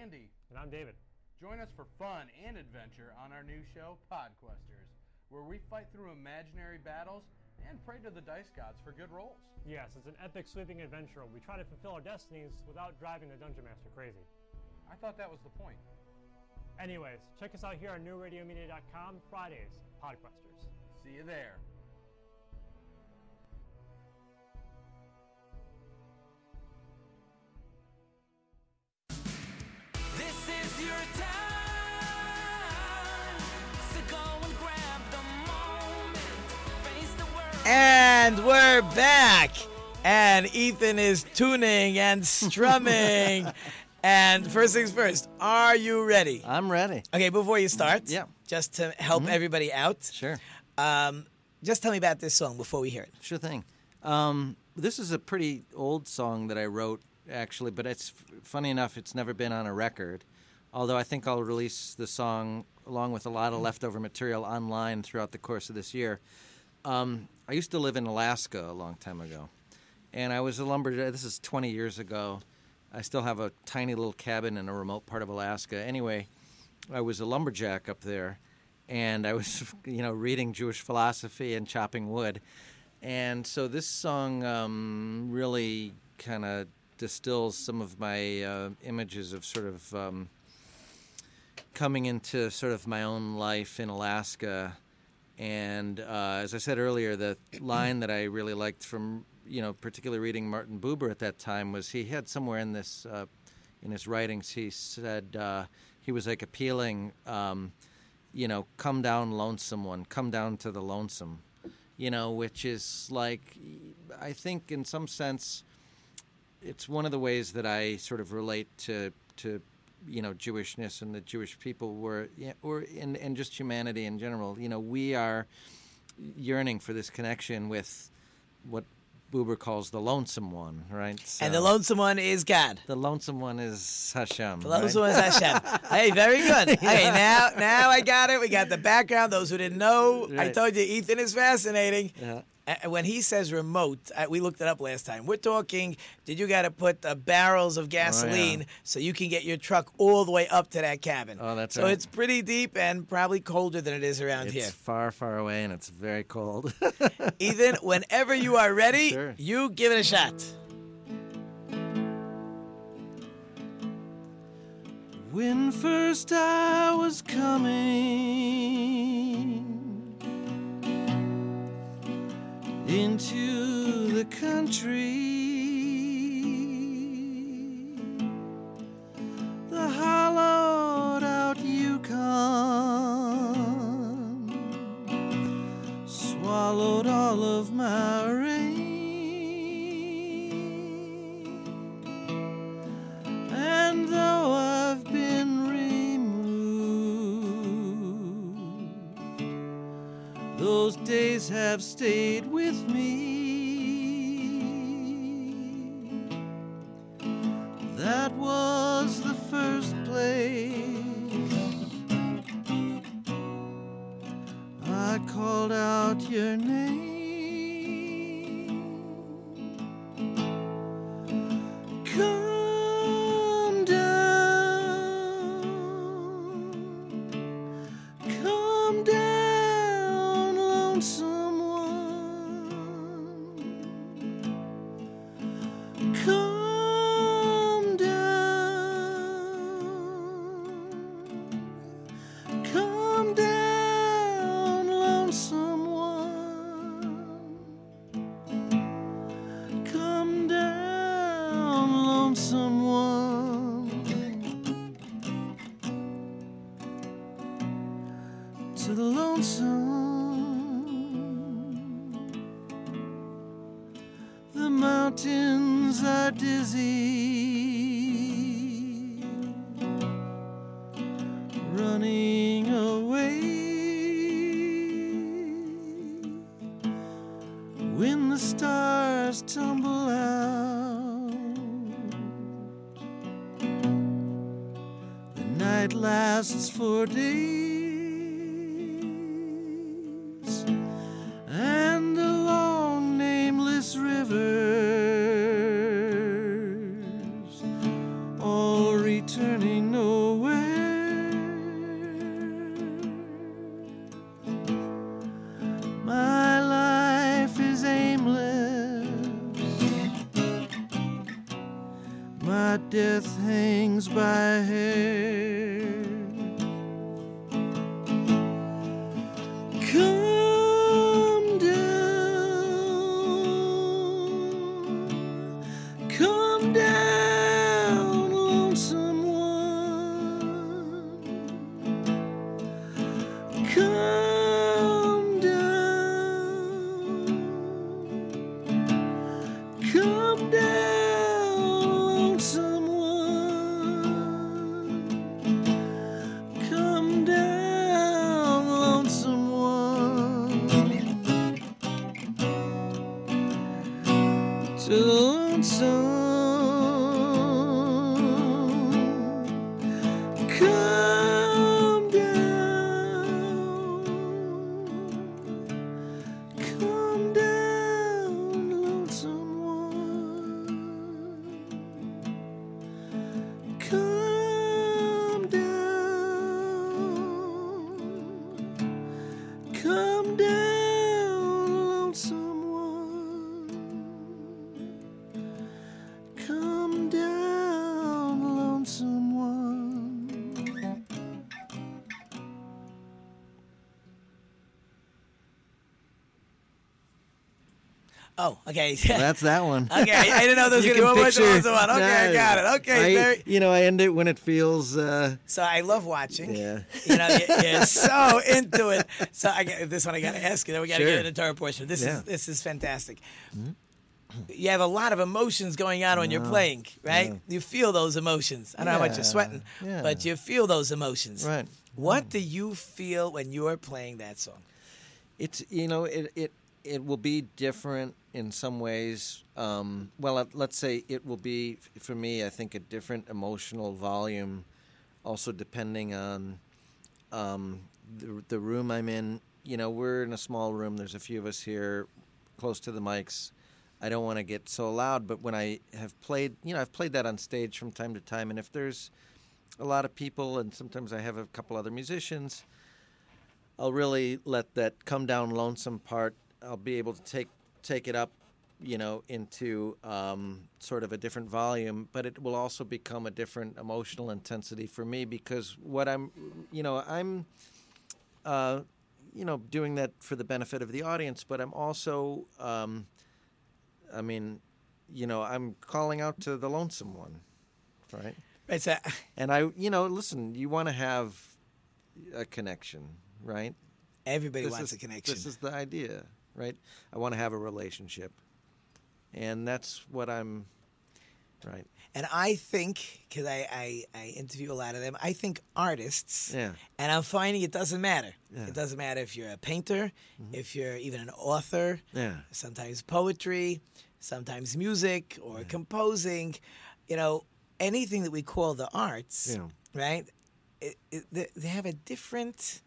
Andy. And I'm David. Join us for fun and adventure on our new show, Podquesters, where we fight through imaginary battles and pray to the dice gods for good rolls. Yes, it's an epic sweeping adventure. Where we try to fulfill our destinies without driving the Dungeon Master crazy. I thought that was the point. Anyways, check us out here on newradiomedia.com Fridays, Podquesters. See you there. And grab the moment. Face the world. And we're back. And Ethan is tuning and strumming. [laughs] and first things first, are you ready? I'm ready. Okay, before you start, Yeah. just to help Mhm. everybody out, Sure. um, just tell me about this song before we hear it. Sure thing. Um, this is a pretty old song that I wrote, actually, but it's funny enough, it's never been on a record. Although I think I'll release the song along with a lot of leftover material online throughout the course of this year. Um, I used to live in Alaska a long time ago, and I was a lumberjack. This is 20 years ago. I still have a tiny little cabin in a remote part of Alaska. Anyway, I was a lumberjack up there, and I was [laughs] you know reading Jewish philosophy and chopping wood, and so this song um, really kind of distills some of my uh, images of sort of um, coming into sort of my own life in Alaska. And uh, as I said earlier, the line that I really liked from you know, particularly reading Martin Buber at that time was he had somewhere in this uh, in his writings he said uh, he was like appealing, um, you know, come down lonesome one, come down to the lonesome, you know, which is like I think in some sense it's one of the ways that I sort of relate to to you know Jewishness and the Jewish people were or in and just humanity in general. You know, we are yearning for this connection with what Buber calls the lonesome one, right? and the lonesome one is God. The lonesome one is Hashem. The lonesome right? one is Hashem. [laughs] hey, very good. [laughs] Hey, now now I got it. We got the background. Those who didn't know, I told you Ethan is fascinating. Yeah. And when he says remote, we looked it up last time. We're talking. Did you got to put uh, barrels of gasoline so you can get your truck all the way up to that cabin? Oh, that's so right. So it's pretty deep and probably colder than it is around It's here. It's far, far away, and it's very cold. [laughs] Ethan, whenever you are ready, [laughs] Sure. you give it a shot. When first I was coming into the country, the hollowed out Yukon swallowed all of my days have stayed with me. Oh, okay. That's that one. [laughs] Okay, I didn't know there was gonna be can one. Picture- one's the one? Okay, I got it. Okay, I- very. You know, I end it when it feels. Uh, So I love watching. Yeah. [laughs] You know, you- you're so into it. So I got this one. I got to ask you. Then we got to Sure. get into the Torah portion. This Yeah. is this is fantastic. You have a lot of emotions going on when you're playing, right? Yeah. You feel those emotions. I don't know how much you're sweating, Yeah. but you feel those emotions. Right. What do you feel when you're playing that song? It's you know it it it will be different in some ways. Um, well, let- let's say it will be for me. I think a different emotional volume, also depending on um, the the room I'm in. You know, we're in a small room. There's a few of us here, close to the mics. I don't want to get so loud, but when I have played, you know, I've played that on stage from time to time, and if there's a lot of people, and sometimes I have a couple other musicians. I'll really let that come down lonesome part. I'll be able to take take it up, you know, into um, sort of a different volume, but it will also become a different emotional intensity for me because what I'm, you know, I'm, uh, you know, doing that for the benefit of the audience, but I'm also, um, I mean, you know, I'm calling out to the lonesome one, right? Right. So, and I, you know, listen, you want to have a connection, right? Everybody This wants is- a connection. This is the idea, right? I want to have a relationship, and that's what I'm, right? And I think, because I, I, I interview a lot of them, I think artists, Yeah. and I'm finding it doesn't matter. Yeah. Mm-hmm. It doesn't matter if you're a painter, if you're even an author, Yeah. sometimes poetry, sometimes music or composing, you know, anything that we call the arts, Yeah. right? It, it, they have a different,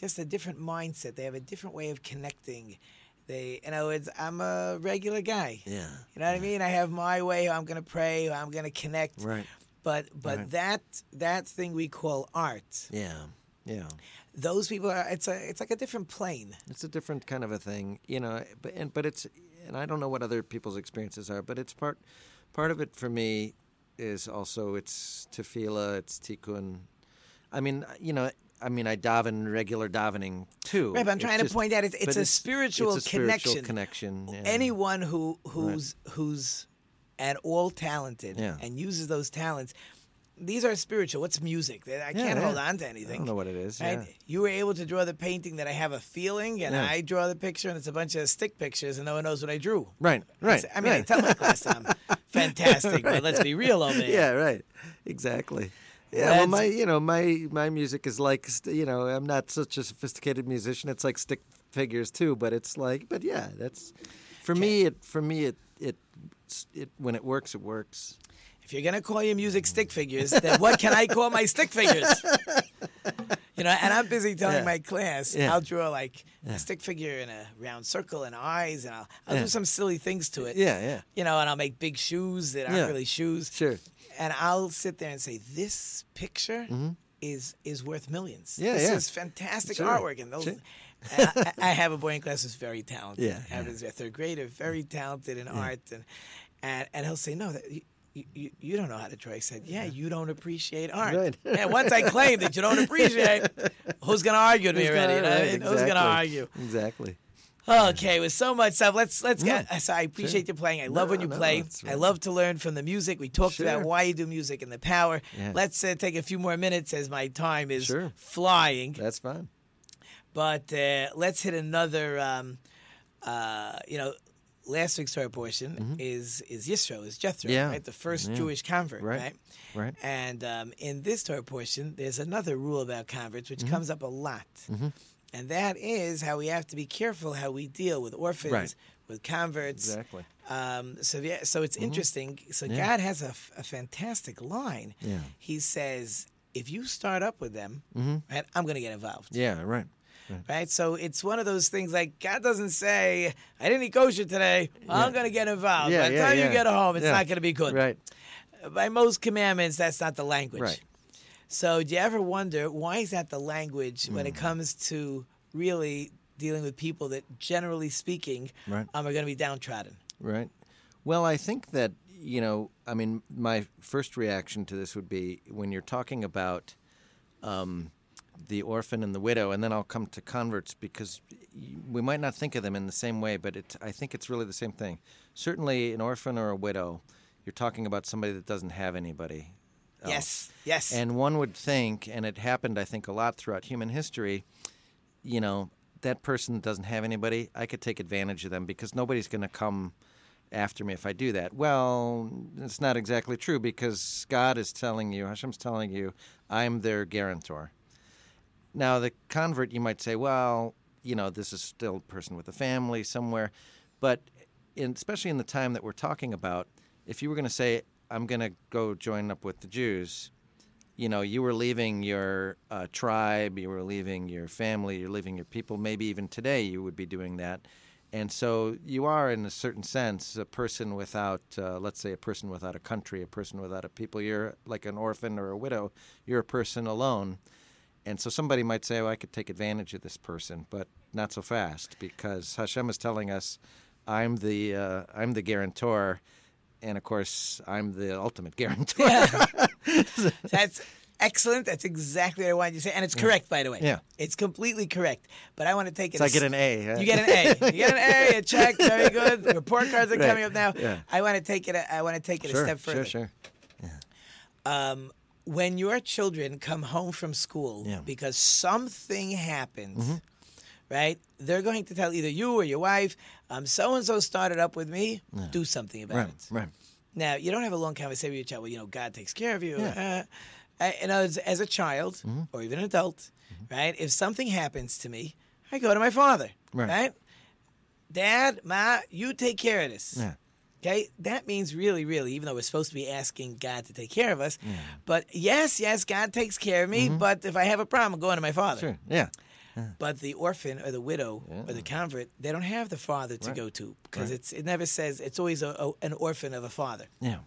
just a different mindset. They have a different way of connecting. They, you know, it's, I'm a regular guy. Yeah. You know what I mean? I have my way. I'm going to pray. I'm going to connect. Right. But but Right. that that thing we call art. Yeah. Yeah. Those people are. It's a. It's like a different plane. It's a different kind of a thing, you know. But and but it's and I don't know what other people's experiences are, but it's part part of it for me is also it's tefillah, it's tikkun. I mean, you know, I mean, I daven regular davening too. Right, but I'm It's trying to point out it's, it's a spiritual it's a spiritual connection. connection. yeah. Anyone who who's who's at all talented Yeah. and uses those talents. These are spiritual. What's music? I can't yeah. hold on to anything. I don't know what it is. Right? You were able to draw the painting that I have a feeling, and. I draw the picture, and it's a bunch of stick pictures, and no one knows what I drew. Right, right. I mean, I right. tell my class that I'm [laughs] fantastic, but let's be real over here. Yeah, right. Exactly. Yeah, well, my you know my my music is like you know I'm not such a sophisticated musician. It's like stick figures too, but it's like but yeah, that's for me. It for me it it it when it works, it works. If you're gonna call your music stick figures, then what can I call my stick figures? [laughs] You know, and I'm busy telling Yeah. my class Yeah. I'll draw like Yeah. a stick figure in a round circle and eyes, and I'll I'll do some silly things to it. Yeah, yeah. You know, and I'll make big shoes that aren't really shoes. Sure. And I'll sit there and say, this picture Mhm. is is worth millions. Yeah, this is fantastic Sure. artwork, and those. Sure. I, [laughs] I have a boy in class who's very talented. Yeah, I have his third grader, very talented in art, and, and and he'll say, no, that, you, you, you don't know how to draw. I said, yeah, you don't appreciate art. Right. [laughs] And once I claim that you don't appreciate, who's going to argue with me Who's already? You gonna- know what I right, mean? Who's going to argue? Exactly. Okay, with so much stuff, let's let's get. So I appreciate you playing. I love when you no, play. that's I love to learn from the music. We talked Sure. about why you do music and the power. Yeah. Let's uh, take a few more minutes as my time is Sure. flying. That's fine. But uh, let's hit another. Um, uh, you know, last week's Torah portion is is Yisro, is Jethro, Mm-hmm. Yeah. right? The first Yeah. Jewish convert, Right. right? Right. And um, in this Torah portion, there's another rule about converts which Mhm. comes up a lot, Mhm. and that is how we have to be careful how we deal with orphans, Right. with converts. Exactly. Um, so yeah, so it's Mhm. interesting. So Yeah. God has a, f- a fantastic line. Yeah. He says, if you start up with them, Mhm. right, I'm going to get involved. Yeah. Right. Right. Right, so it's one of those things like God doesn't say, "I didn't eat kosher today. I'm going to get involved." Yeah, By the yeah, time yeah. you get home, it's Yeah. not going to be good. Right. By most commandments, that's not the language. Right. So, do you ever wonder why is that the language when Hmm. it comes to really dealing with people that, generally speaking, Right. um, are going to be downtrodden? Right. Well, I think that, you know, I mean, my first reaction to this would be when you're talking about um, the orphan and the widow, and then I'll come to converts because we might not think of them in the same way, but it, I think it's really the same thing. Certainly, an orphan or a widow, you're talking about somebody that doesn't have anybody. else. Yes, yes. And one would think, and it happened, I think, a lot throughout human history, you know, that person doesn't have anybody, I could take advantage of them because nobody's going to come after me if I do that. Well, it's not exactly true because God is telling you, Hashem's telling you, I'm their guarantor. Now, the convert, you might say, well, you know, this is still a person with a family somewhere. But in, especially in the time that we're talking about, if you were going to say, I'm going to go join up with the Jews, you know, you were leaving your uh, tribe, you were leaving your family, you're leaving your people. Maybe even today you would be doing that. And so you are, in a certain sense, a person without, uh, let's say, a person without a country, a person without a people. You're like an orphan or a widow. You're a person alone. And so somebody might say, well, I could take advantage of this person, but not so fast because Hashem is telling us, I'm the, uh, I'm the guarantor. And of course, I'm the ultimate guarantor. [laughs] That's excellent. That's exactly what I wanted you to say, and it's correct, by the way. Yeah. it's completely correct. But I want to take it. So a I get an A? You get an A. You get an A. [laughs] A check. Very good. Report cards are Right. coming up now. Yeah. I want to take it. A, I want to take it sure, a step further. Sure, sure. Um, when your children come home from school Yeah. because something happened, Mhm. right? They're going to tell either you or your wife, um, so and so started up with me. Yeah. Do something about Right, it. right. Now, you don't have a long conversation with your child. Well, you know, God takes care of you. Yeah. Uh, I- you know, as, as a child Mm-hmm. or even an adult, right? If something happens to me, I go to my father, Right. right? Dad, Ma, you take care of this. Yeah. Okay, that means really, really, even though we're supposed to be asking God to take care of us, Yeah. but yes, yes, God takes care of me. Mm-hmm. But if I have a problem, I'm going to my father. Sure. Yeah. But the orphan or the widow or the convert, they don't have the father to Right. go to because Right. it's it never says it's always a, a, an orphan of a father. Yeah.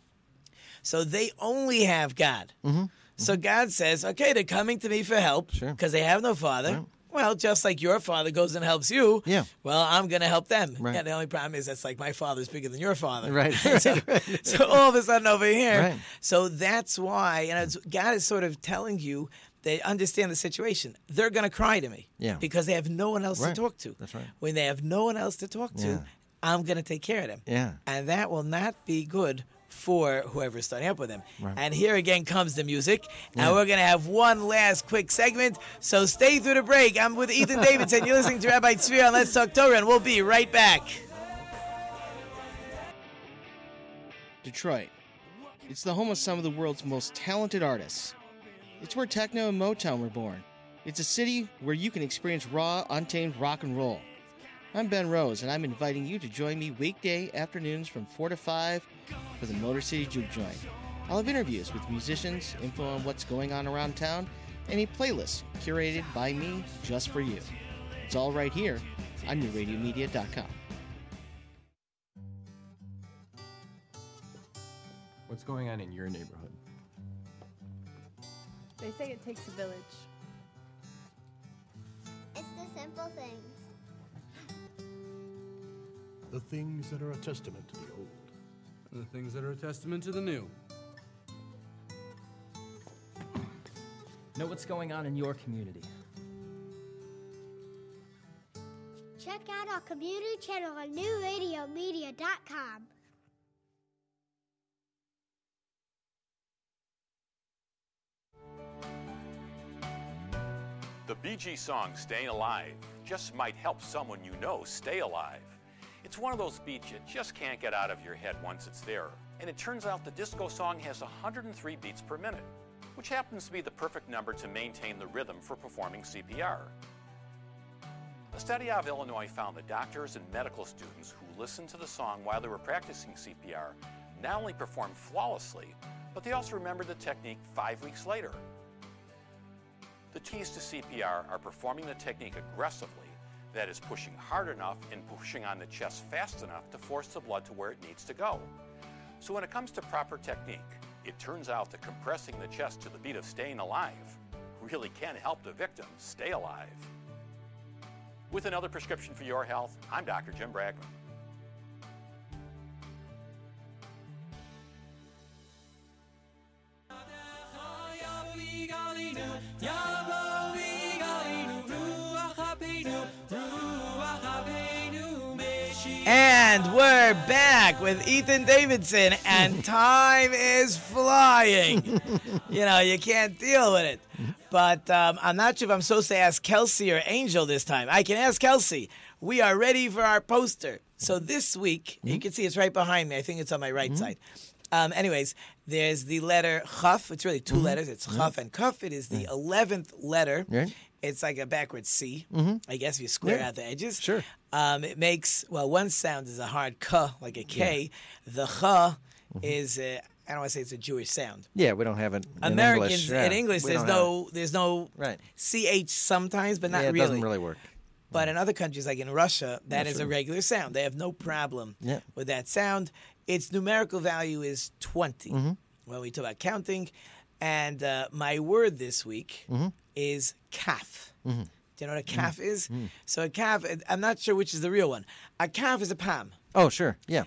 So they only have God. Mm-hmm. So mm-hmm. God says, okay, they're coming to me for help because they have no father. Well, just like your father goes and helps you, Yeah. well, I'm going to help them. Right. Yeah, the only problem is that's like my father's bigger than your father. Right. [laughs] so, so all of a sudden over here, Right. so that's why, it's, God is sort of telling you they understand the situation. They're going to cry to me Yeah. because they have no one else Right. to talk to. That's right. When they have no one else to talk to, Yeah. I'm going to take care of them. Yeah. And that will not be good for whoever's starting up with them. Right. And here again comes the music. Yeah. And we're going to have one last quick segment. So stay through the break. I'm with Ethan Davidson. You're listening to Rabbi Tzvi on Let's Talk Torah, and we'll be right back. Detroit. It's the home of some of the world's most talented artists. It's where techno and Motown were born. It's a city where you can experience raw, untamed rock and roll. I'm Ben Rose, and I'm inviting you to join me weekday afternoons from 4 to 5 for the Motor City Juke Joint. I'll have interviews with musicians, info on what's going on around town, and a playlist curated by me just for you. It's all right here on newradiomedia.com. What's going on in your neighborhood? They say it takes a village. It's the simple things. The things that are a testament to the old. And the things that are a testament to the new. Know what's going on in your community. Check out our community channel on newradiomedia.com. The Bee Gees song Staying Alive just might help someone you know stay alive. It's one of those beats you just can't get out of your head once it's there. And it turns out the disco song has 103 beats per minute, which happens to be the perfect number to maintain the rhythm for performing CPR. A study out of Illinois found that doctors and medical students who listened to the song while they were practicing CPR not only performed flawlessly, but they also remembered the technique five weeks later. The keys to CPR are performing the technique aggressively, that is, pushing hard enough and pushing on the chest fast enough to force the blood to where it needs to go. So, when it comes to proper technique, it turns out that compressing the chest to the beat of staying alive really can help the victim stay alive. With another prescription for your health, I'm Dr. Jim Bragman. And we're back with Ethan Davidson, and [laughs] time is flying. you know, you can't deal with it. But um, I'm not sure if I'm supposed to ask Kelsey or Angel this time. I can ask Kelsey. We are ready for our poster. So this week, mm-hmm. you can see it's right behind me. I think it's on my right mm-hmm. side. Um, anyways, there's the letter Chaf. It's really 2 mm-hmm. letters. It's mm-hmm. Chaf and Kuf. It is the 11th letter it's like a backwards C, I Mhm. guess, if you square Yeah. out the edges. Sure. Um, it makes, well, one sound is a hard K, like a K. The Ch is, a, I don't want to say it's a Jewish sound. Yeah, we don't have it. in Americans English. Yeah, in English, we there's no, there's no Right. ch sometimes, but not yeah, it really. doesn't really work. But in other countries, like in Russia, that Yeah, is a regular sound. They have no problem Yeah. with that sound. Its numerical value is 20 Mhm. when we talk about counting. And uh, my word this week Mhm. is kaf. Mhm. Do you know what a kaf is? Mhm. So a kaf, I'm not sure which is the real one. A kaf is a palm. Oh, sure. Yeah.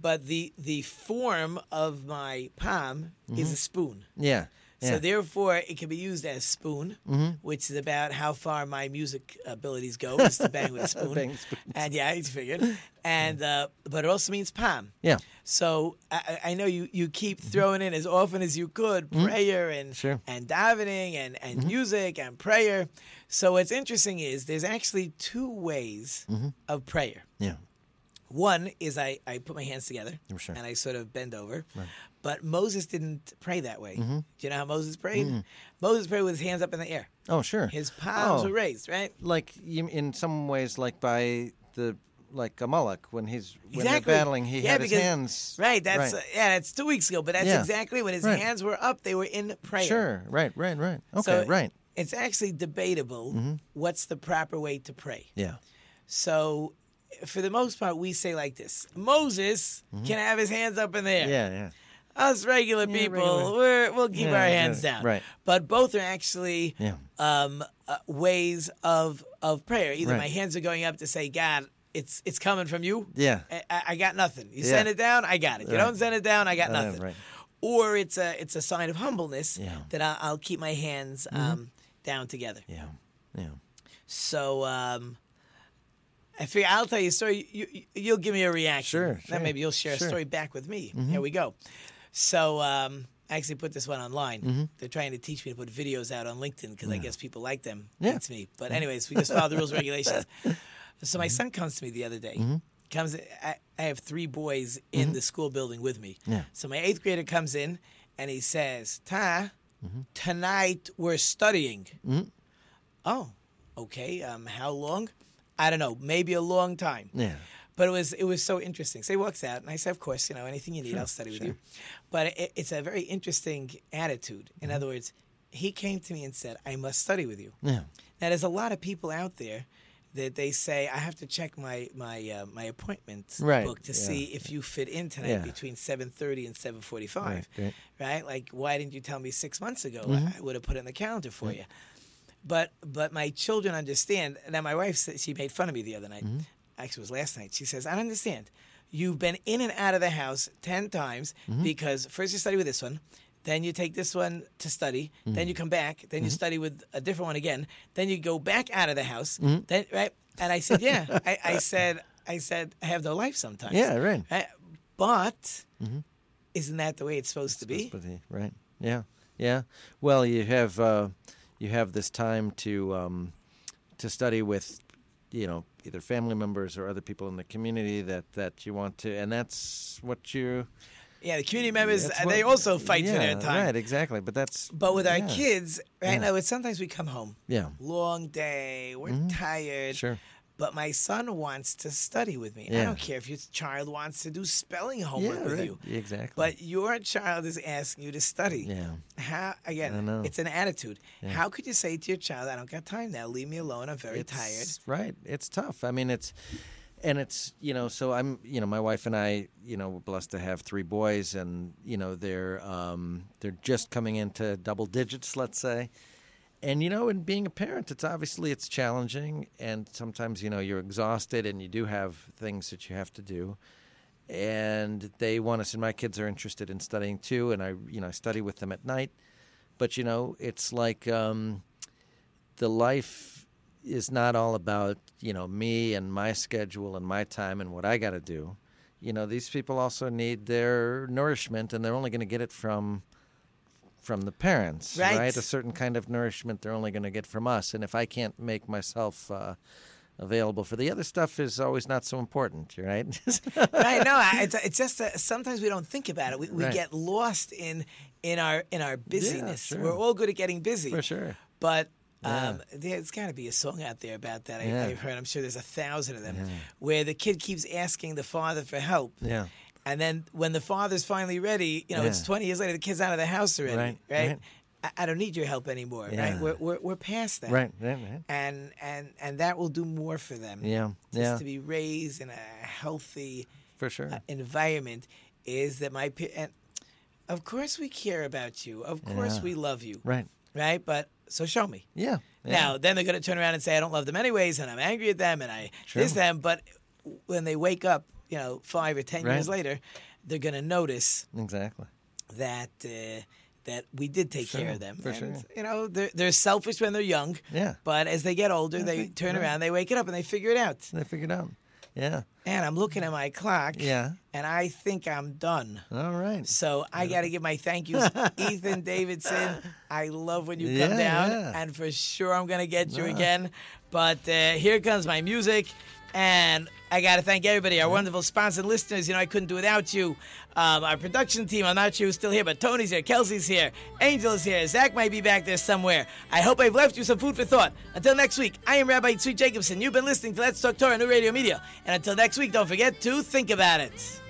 But the the form of my palm is Mhm. a spoon. Yeah. So therefore, it can be used as spoon, Mhm. which is about how far my music abilities go, [laughs] is to bang with a spoon. Bang spoons. And yeah, it's figured. [laughs] And uh, but it also means palm. Yeah. So I, I know you, you keep throwing in as often as you could prayer and Mm-hmm. Sure. and davening and, and Mhm. music and prayer. So what's interesting is there's actually two ways Mhm. of prayer. Yeah. One is I, I put my hands together sure. and I sort of bend over. Right. But Moses didn't pray that way. Mhm. Do you know how Moses prayed? Mm. Moses prayed with his hands up in the air. Oh, sure. His palms Oh. were raised, right? Like in some ways, like by the like Amalek when he's when exactly. they're battling, he yeah, had his because, hands. Right. That's right. Uh, yeah. That's two weeks ago. But that's Yeah. exactly when his Right. hands were up. They were in prayer. Sure. Right. Right. Right. Okay. So right. It's actually debatable. Mhm. What's the proper way to pray? Yeah. So, for the most part, we say like this: Moses can have his hands up in the air. Mm-hmm. Yeah. Yeah. Us regular Yeah, people. We're, we'll keep Yeah, our hands yeah, down. right. But both are actually um, uh, ways of of prayer. Either Right. my hands are going up to say, God, it's it's coming from you. Yeah. I, I- got nothing. You send it down, I got it. You Right. don't send it down, I got Uh, nothing. right. Or it's a it's a sign of humbleness that I'll, I'll keep my hands Mhm. um, down together. Yeah. Yeah. So um, I figure I'll tell you a story. You, you, you'll give me a reaction. Sure, Then sure, maybe you'll share sure. a story back with me. Mhm. Here we go. So um, I actually put this one online. Mhm. They're trying to teach me to put videos out on LinkedIn because I guess people like them. Yeah. It's me. But anyways, we just follow the rules and regulations. [laughs] So my son comes to me the other day. Mhm. Comes. I, I have three boys in Mhm. the school building with me. Yeah. So my eighth grader comes in and he says, "Ta, tonight we're studying." Mhm. Oh, okay. Um, how long? I don't know. Maybe a long time. Yeah. But it was it was so interesting. So he walks out, and I said, "Of course, you know anything you need, Sure, I'll study with sure. you." But it, it's a very interesting attitude. In Mm-hmm. other words, he came to me and said, "I must study with you." Yeah. Now, there's a lot of people out there that they say, "I have to check my my uh, my appointment Right, book to yeah. see if you fit in tonight Yeah. between 7:30 and 7:45." Right, right. Like, why didn't you tell me six months ago? Mhm. I would have put it in the calendar for you. But but my children understand. Now my wife said she made fun of me the other night. Mm-hmm. Actually, it was last night. She says, "I don't understand. You've been in and out of the house ten times Mhm. because first you study with this one, then you take this one to study, then Mhm. you come back, then you Mhm. study with a different one again, then you go back out of the house, Mhm. then right." And I said, "Yeah." I, I said, "I said I have no life sometimes." Yeah, right. But Mhm. isn't that the way it's supposed to be? But he- right. Yeah. Yeah. Well, you have uh, you have this time to um, to study with, you know, either family members or other people in the community that that you want to, and that's what you. Yeah, the community members uh, they also fight for their yeah, time. Right. Exactly. But that's. But with our yeah. kids, right Yeah. now, it's sometimes we come home, Yeah. long day, we're Mhm. tired. Sure. But my son wants to study with me. I don't care if your child wants to do spelling homework Yeah, with right. you. Exactly. But your child is asking you to study. Yeah. How again? It's an attitude. Yeah. How could you say to your child, "I don't got time now. Leave me alone. I'm very tired." Right. It's tough. I mean, it's and it's you know. So I'm you know my wife and I you know we're blessed to have three boys and you know they're um, they're just coming into double digits, let's say. And you know, in being a parent, it's obviously it's challenging, and sometimes you know you're exhausted, and you do have things that you have to do. And they want us, and my kids are interested in studying too, and I you know I study with them at night. But you know, it's like um, the life is not all about you know me and my schedule and my time and what I got to do. You know, these people also need their nourishment, and they're only going to get it from from the parents, Right. A certain kind of nourishment they're only going to get from us. And if I can't make myself uh, available for the other stuff, is always not so important, right? [laughs] right? No, I- it's, it's just that sometimes we don't think about it. We, we Right. get lost in in our in our busyness. sure. We're all good at getting busy, For sure. But Yeah. um, there's got to be a song out there about that. I, Yeah. I've heard. I'm sure there's a thousand of them Yeah. where the kid keeps asking the father for help. Yeah. And then when the father's finally ready, you know, it's 20 years later, the kid's out of the house already, Right, right? right. I, I don't need your help anymore, Yeah. right? We're, we're, we're past that. Right, right, right. And, and, and that will do more for them. Yeah, Just yeah. to be raised in a healthy For sure. uh, environment is that my, and of course we care about you. Of course Yeah. we love you. Right. Right? But so show me. Yeah. yeah. Now, then they're going to turn around and say, I don't love them anyways, and I'm angry at them, and I this them. But when they wake up, you know, five or ten years later, they're going to notice exactly that uh, that we did take care of them. for and, sure. You know, they're, they're selfish when they're young. Yeah. But as they get older, they think- turn right. around, they wake it up, and they figure it out. They figure it out. Yeah. And I'm looking at my clock. Yeah. And I think I'm done. All right. So I got to give my thank yous, [laughs] Ethan Davidson. I love when you come down, yeah. and for sure I'm gonna get you again. But uh, here comes my music, and I got to thank everybody, our wonderful sponsored listeners. You know, I couldn't do without you. Um, our production team, I'm not sure who's still here, but Tony's here, Kelsey's here, Angel is here, Zach might be back there somewhere. I hope I've left you some food for thought. Until next week, I am Rabbi Tzvi Jacobson. You've been listening to Let's Talk Torah New Radio Media, and until next week, don't forget to think about it.